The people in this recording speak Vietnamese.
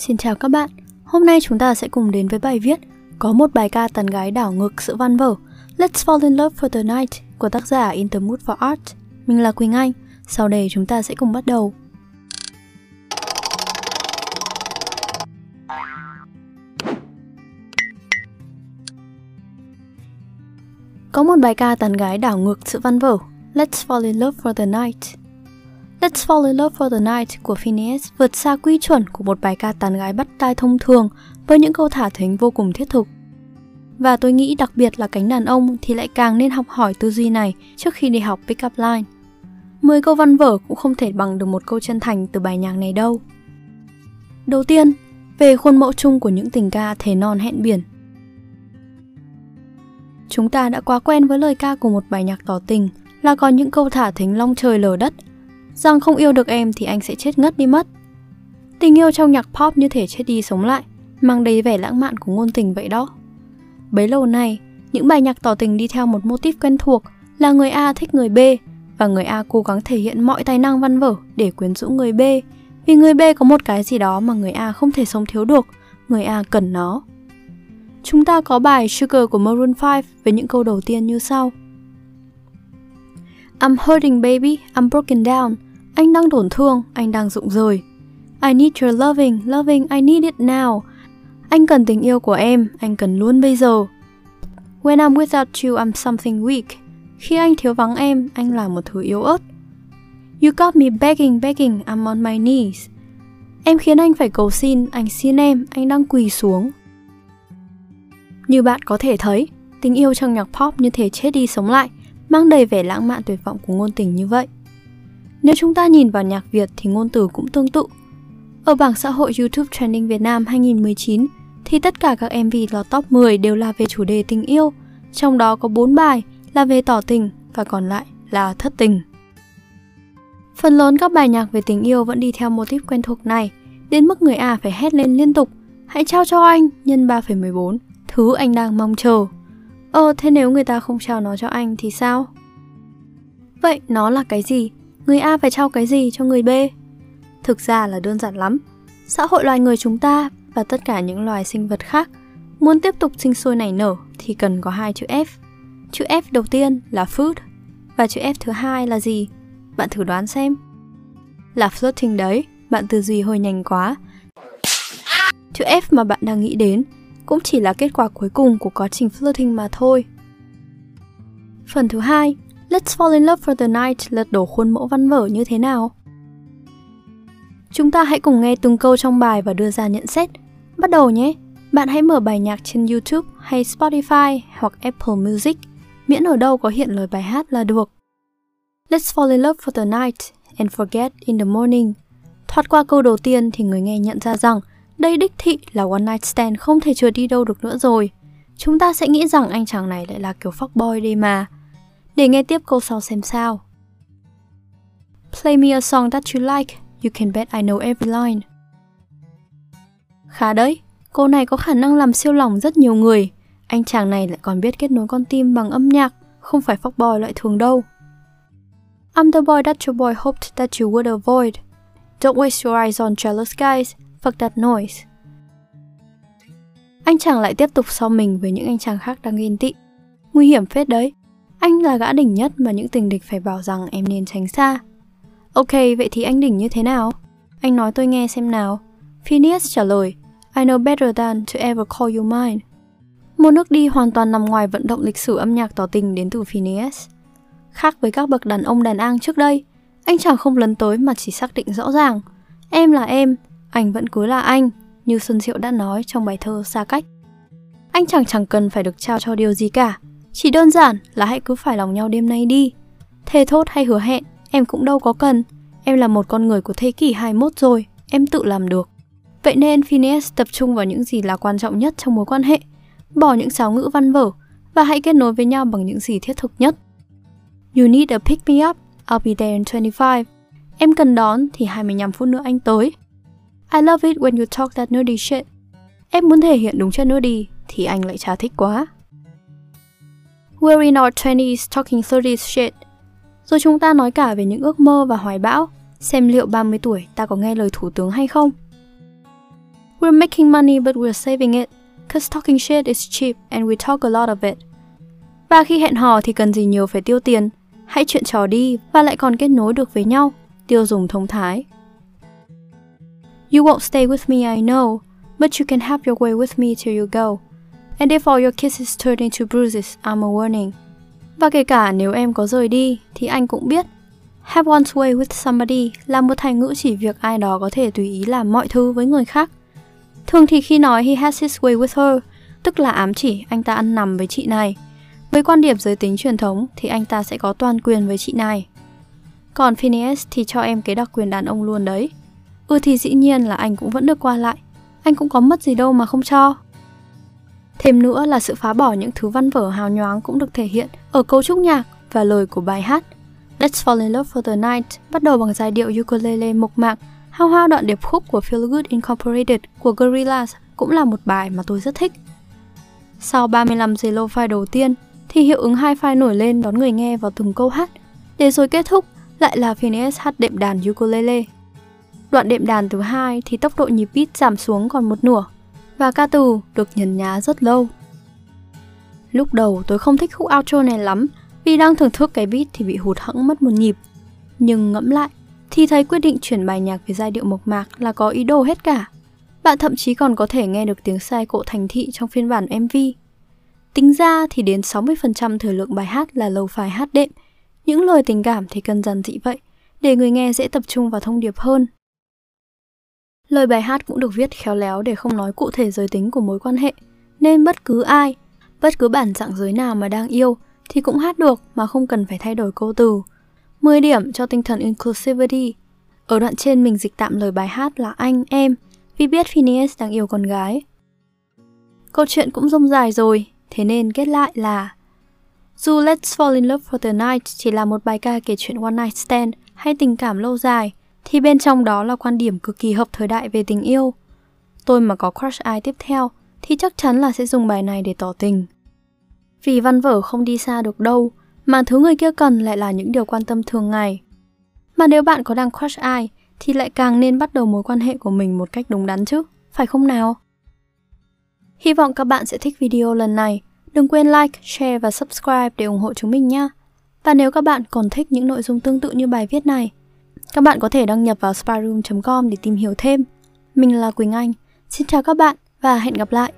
Xin chào các bạn. Hôm nay chúng ta sẽ cùng đến với bài viết Có một bài ca tán gái đảo ngược sự văn vở Let's Fall in Love for the Night, của tác giả Intermood for Art. Mình là Quỳnh Anh. Sau đây chúng ta sẽ cùng bắt đầu. Có một bài ca tán gái đảo ngược sự văn vở Let's Fall in Love for the Night Let's Fall in Love for the Night của Phineas vượt xa quy chuẩn của một bài ca tán gái bắt tai thông thường với những câu thả thính vô cùng thiết thực. Và tôi nghĩ đặc biệt là cánh đàn ông thì lại càng nên học hỏi tư duy này trước khi đi học pick up line. Mười câu văn vở cũng không thể bằng được một câu chân thành từ bài nhạc này đâu. Đầu tiên, về khuôn mẫu chung của những tình ca thể non hẹn biển. Chúng ta đã quá quen với lời ca của một bài nhạc tỏ tình là có những câu thả thính long trời lở đất rằng không yêu được em thì anh sẽ chết ngất đi mất. Tình yêu trong nhạc pop như thể chết đi sống lại, mang đầy vẻ lãng mạn của ngôn tình vậy đó. Bấy lâu nay, những bài nhạc tỏ tình đi theo một mô típ quen thuộc là người A thích người B và người A cố gắng thể hiện mọi tài năng văn vở để quyến rũ người B vì người B có một cái gì đó mà người A không thể sống thiếu được, người A cần nó. Chúng ta có bài Sugar của Maroon 5 với những câu đầu tiên như sau. I'm hurting baby, I'm broken down. Anh đang tổn thương, anh đang rụng rời. I need your loving, loving, I need it now. Anh cần tình yêu của em, anh cần luôn bây giờ. When I'm without you, I'm something weak. Khi anh thiếu vắng em, anh là một thứ yếu ớt. You got me begging, begging, I'm on my knees. Em khiến anh phải cầu xin, anh xin em, anh đang quỳ xuống. Như bạn có thể thấy, tình yêu trong nhạc pop như thể chết đi sống lại, mang đầy vẻ lãng mạn tuyệt vọng của ngôn tình như vậy. Nếu chúng ta nhìn vào nhạc Việt thì ngôn từ cũng tương tự. Ở bảng xã hội YouTube Trending Việt Nam 2019 thì tất cả các MV lọt top 10 đều là về chủ đề tình yêu, trong đó có 4 bài là về tỏ tình và còn lại là thất tình. Phần lớn các bài nhạc về tình yêu vẫn đi theo mô típ quen thuộc này, đến mức người A phải hét lên liên tục, hãy trao cho anh nhân 3,14, thứ anh đang mong chờ. Ờ, thế nếu người ta không trao nó cho anh thì sao? Vậy nó là cái gì? Người A phải trao cái gì cho người B? Thực ra là đơn giản lắm. Xã hội loài người chúng ta và tất cả những loài sinh vật khác muốn tiếp tục sinh sôi nảy nở thì cần có hai chữ F. Chữ F đầu tiên là food và chữ F thứ hai là gì? Bạn thử đoán xem. Là flirting đấy, bạn tư duy hơi nhanh quá. Chữ F mà bạn đang nghĩ đến cũng chỉ là kết quả cuối cùng của quá trình flirting mà thôi. Phần thứ hai, Let's Fall in Love for the Night lật đổ khuôn mẫu văn vở như thế nào? Chúng ta hãy cùng nghe từng câu trong bài và đưa ra nhận xét. Bắt đầu nhé! Bạn hãy mở bài nhạc trên YouTube hay Spotify hoặc Apple Music, miễn ở đâu có hiện lời bài hát là được. Let's fall in love for the night and forget in the morning. Thoát qua câu đầu tiên thì người nghe nhận ra rằng đây đích thị là one night stand không thể trượt đi đâu được nữa rồi. Chúng ta sẽ nghĩ rằng anh chàng này lại là kiểu fuckboy đây mà. Để nghe tiếp câu sau xem sao. Play me a song that you like, you can bet I know every line. Khá đấy, cô này có khả năng làm siêu lòng rất nhiều người. Anh chàng này lại còn biết kết nối con tim bằng âm nhạc, không phải fuckboy loại thường đâu. I'm the boy that your boy hoped that you would avoid. Don't waste your eyes on jealous guys. Fuck that noise. Anh chàng lại tiếp tục so mình với những anh chàng khác đang ghen tị. Nguy hiểm phết đấy. Anh là gã đỉnh nhất mà những tình địch phải bảo rằng em nên tránh xa. Ok, vậy thì anh đỉnh như thế nào? Anh nói tôi nghe xem nào. Phineas trả lời, I know better than to ever call you mine. Một nước đi hoàn toàn nằm ngoài vận động lịch sử âm nhạc tỏ tình đến từ Phineas. Khác với các bậc đàn ông đàn an trước đây, anh chàng không lấn tới mà chỉ xác định rõ ràng. Em là em, anh vẫn cứ là anh, như Xuân Diệu đã nói trong bài thơ Xa Cách. Anh chẳng chẳng cần phải được trao cho điều gì cả, chỉ đơn giản là hãy cứ phải lòng nhau đêm nay đi. Thề thốt hay hứa hẹn, em cũng đâu có cần. Em là một con người của thế kỷ 21 rồi, em tự làm được. Vậy nên Phineas tập trung vào những gì là quan trọng nhất trong mối quan hệ, bỏ những sáo ngữ văn vở và hãy kết nối với nhau bằng những gì thiết thực nhất. You need a pick me up, I'll be there in 25. Em cần đón thì 25 phút nữa anh tới. I love it when you talk that nerdy shit. Em muốn thể hiện đúng chất nerdy thì anh lại chả thích quá. We're in our 20s talking 30s shit. Rồi chúng ta nói cả về những ước mơ và hoài bão, xem liệu 30 tuổi ta có nghe lời thủ tướng hay không. We're making money but we're saving it, cause talking shit is cheap and we talk a lot of it. Và khi hẹn hò thì cần gì nhiều phải tiêu tiền, hãy chuyện trò đi và lại còn kết nối được với nhau, tiêu dùng thông thái. You won't stay with me, I know, but you can have your way with me till you go. And if all your kisses turn into bruises, I'm a warning. Và kể cả nếu em có rời đi, thì anh cũng biết. Have one's way with somebody là một thành ngữ chỉ việc ai đó có thể tùy ý làm mọi thứ với người khác. Thường thì khi nói he has his way with her, tức là ám chỉ anh ta ăn nằm với chị này. Với quan điểm giới tính truyền thống thì anh ta sẽ có toàn quyền với chị này. Còn Phineas thì cho em cái đặc quyền đàn ông luôn đấy. Ừ thì dĩ nhiên là anh cũng vẫn được qua lại. Anh cũng có mất gì đâu mà không cho. Thêm nữa là sự phá bỏ những thứ văn vở hào nhoáng cũng được thể hiện ở cấu trúc nhạc và lời của bài hát. Let's Fall in Love for the Night bắt đầu bằng giai điệu ukulele mộc mạc, hao hao đoạn điệp khúc của Feel Good Incorporated của Gorillaz cũng là một bài mà tôi rất thích. Sau 35 giây lo file đầu tiên thì hiệu ứng hai file nổi lên đón người nghe vào từng câu hát, để rồi kết thúc lại là Phineas hát đệm đàn ukulele. Đoạn đệm đàn thứ hai thì tốc độ nhịp beat giảm xuống còn một nửa và ca từ được nhấn nhá rất lâu. Lúc đầu tôi không thích khúc outro này lắm vì đang thưởng thức cái beat thì bị hụt hẫng mất một nhịp. Nhưng ngẫm lại thì thấy quyết định chuyển bài nhạc về giai điệu mộc mạc là có ý đồ hết cả. Bạn thậm chí còn có thể nghe được tiếng sai cộ thành thị trong phiên bản MV. Tính ra thì đến 60% thời lượng bài hát là lâu phải hát đệm, những lời tình cảm thì cần dần dị vậy, để người nghe dễ tập trung vào thông điệp hơn. Lời bài hát cũng được viết khéo léo để không nói cụ thể giới tính của mối quan hệ, nên bất cứ ai, bất cứ bản dạng giới nào mà đang yêu thì cũng hát được mà không cần phải thay đổi câu từ. 10 điểm cho tinh thần inclusivity. Ở đoạn trên mình dịch tạm lời bài hát là anh, em, vì biết Phineas đang yêu con gái. Câu chuyện cũng rông dài rồi, thế nên kết lại là dù Let's Fall in Love for the Night chỉ là một bài ca kể chuyện one night stand hay tình cảm lâu dài, thì bên trong đó là quan điểm cực kỳ hợp thời đại về tình yêu. Tôi mà có crush ai tiếp theo thì chắc chắn là sẽ dùng bài này để tỏ tình. Vì văn vở không đi xa được đâu, mà thứ người kia cần lại là những điều quan tâm thường ngày. Mà nếu bạn có đang crush ai thì lại càng nên bắt đầu mối quan hệ của mình một cách đúng đắn chứ, phải không nào? Hy vọng các bạn sẽ thích video lần này. Đừng quên like, share và subscribe để ủng hộ chúng mình nhé. Và nếu các bạn còn thích những nội dung tương tự như bài viết này, các bạn có thể đăng nhập vào sparoom.com để tìm hiểu thêm. Mình là Quỳnh Anh. Xin chào các bạn và hẹn gặp lại.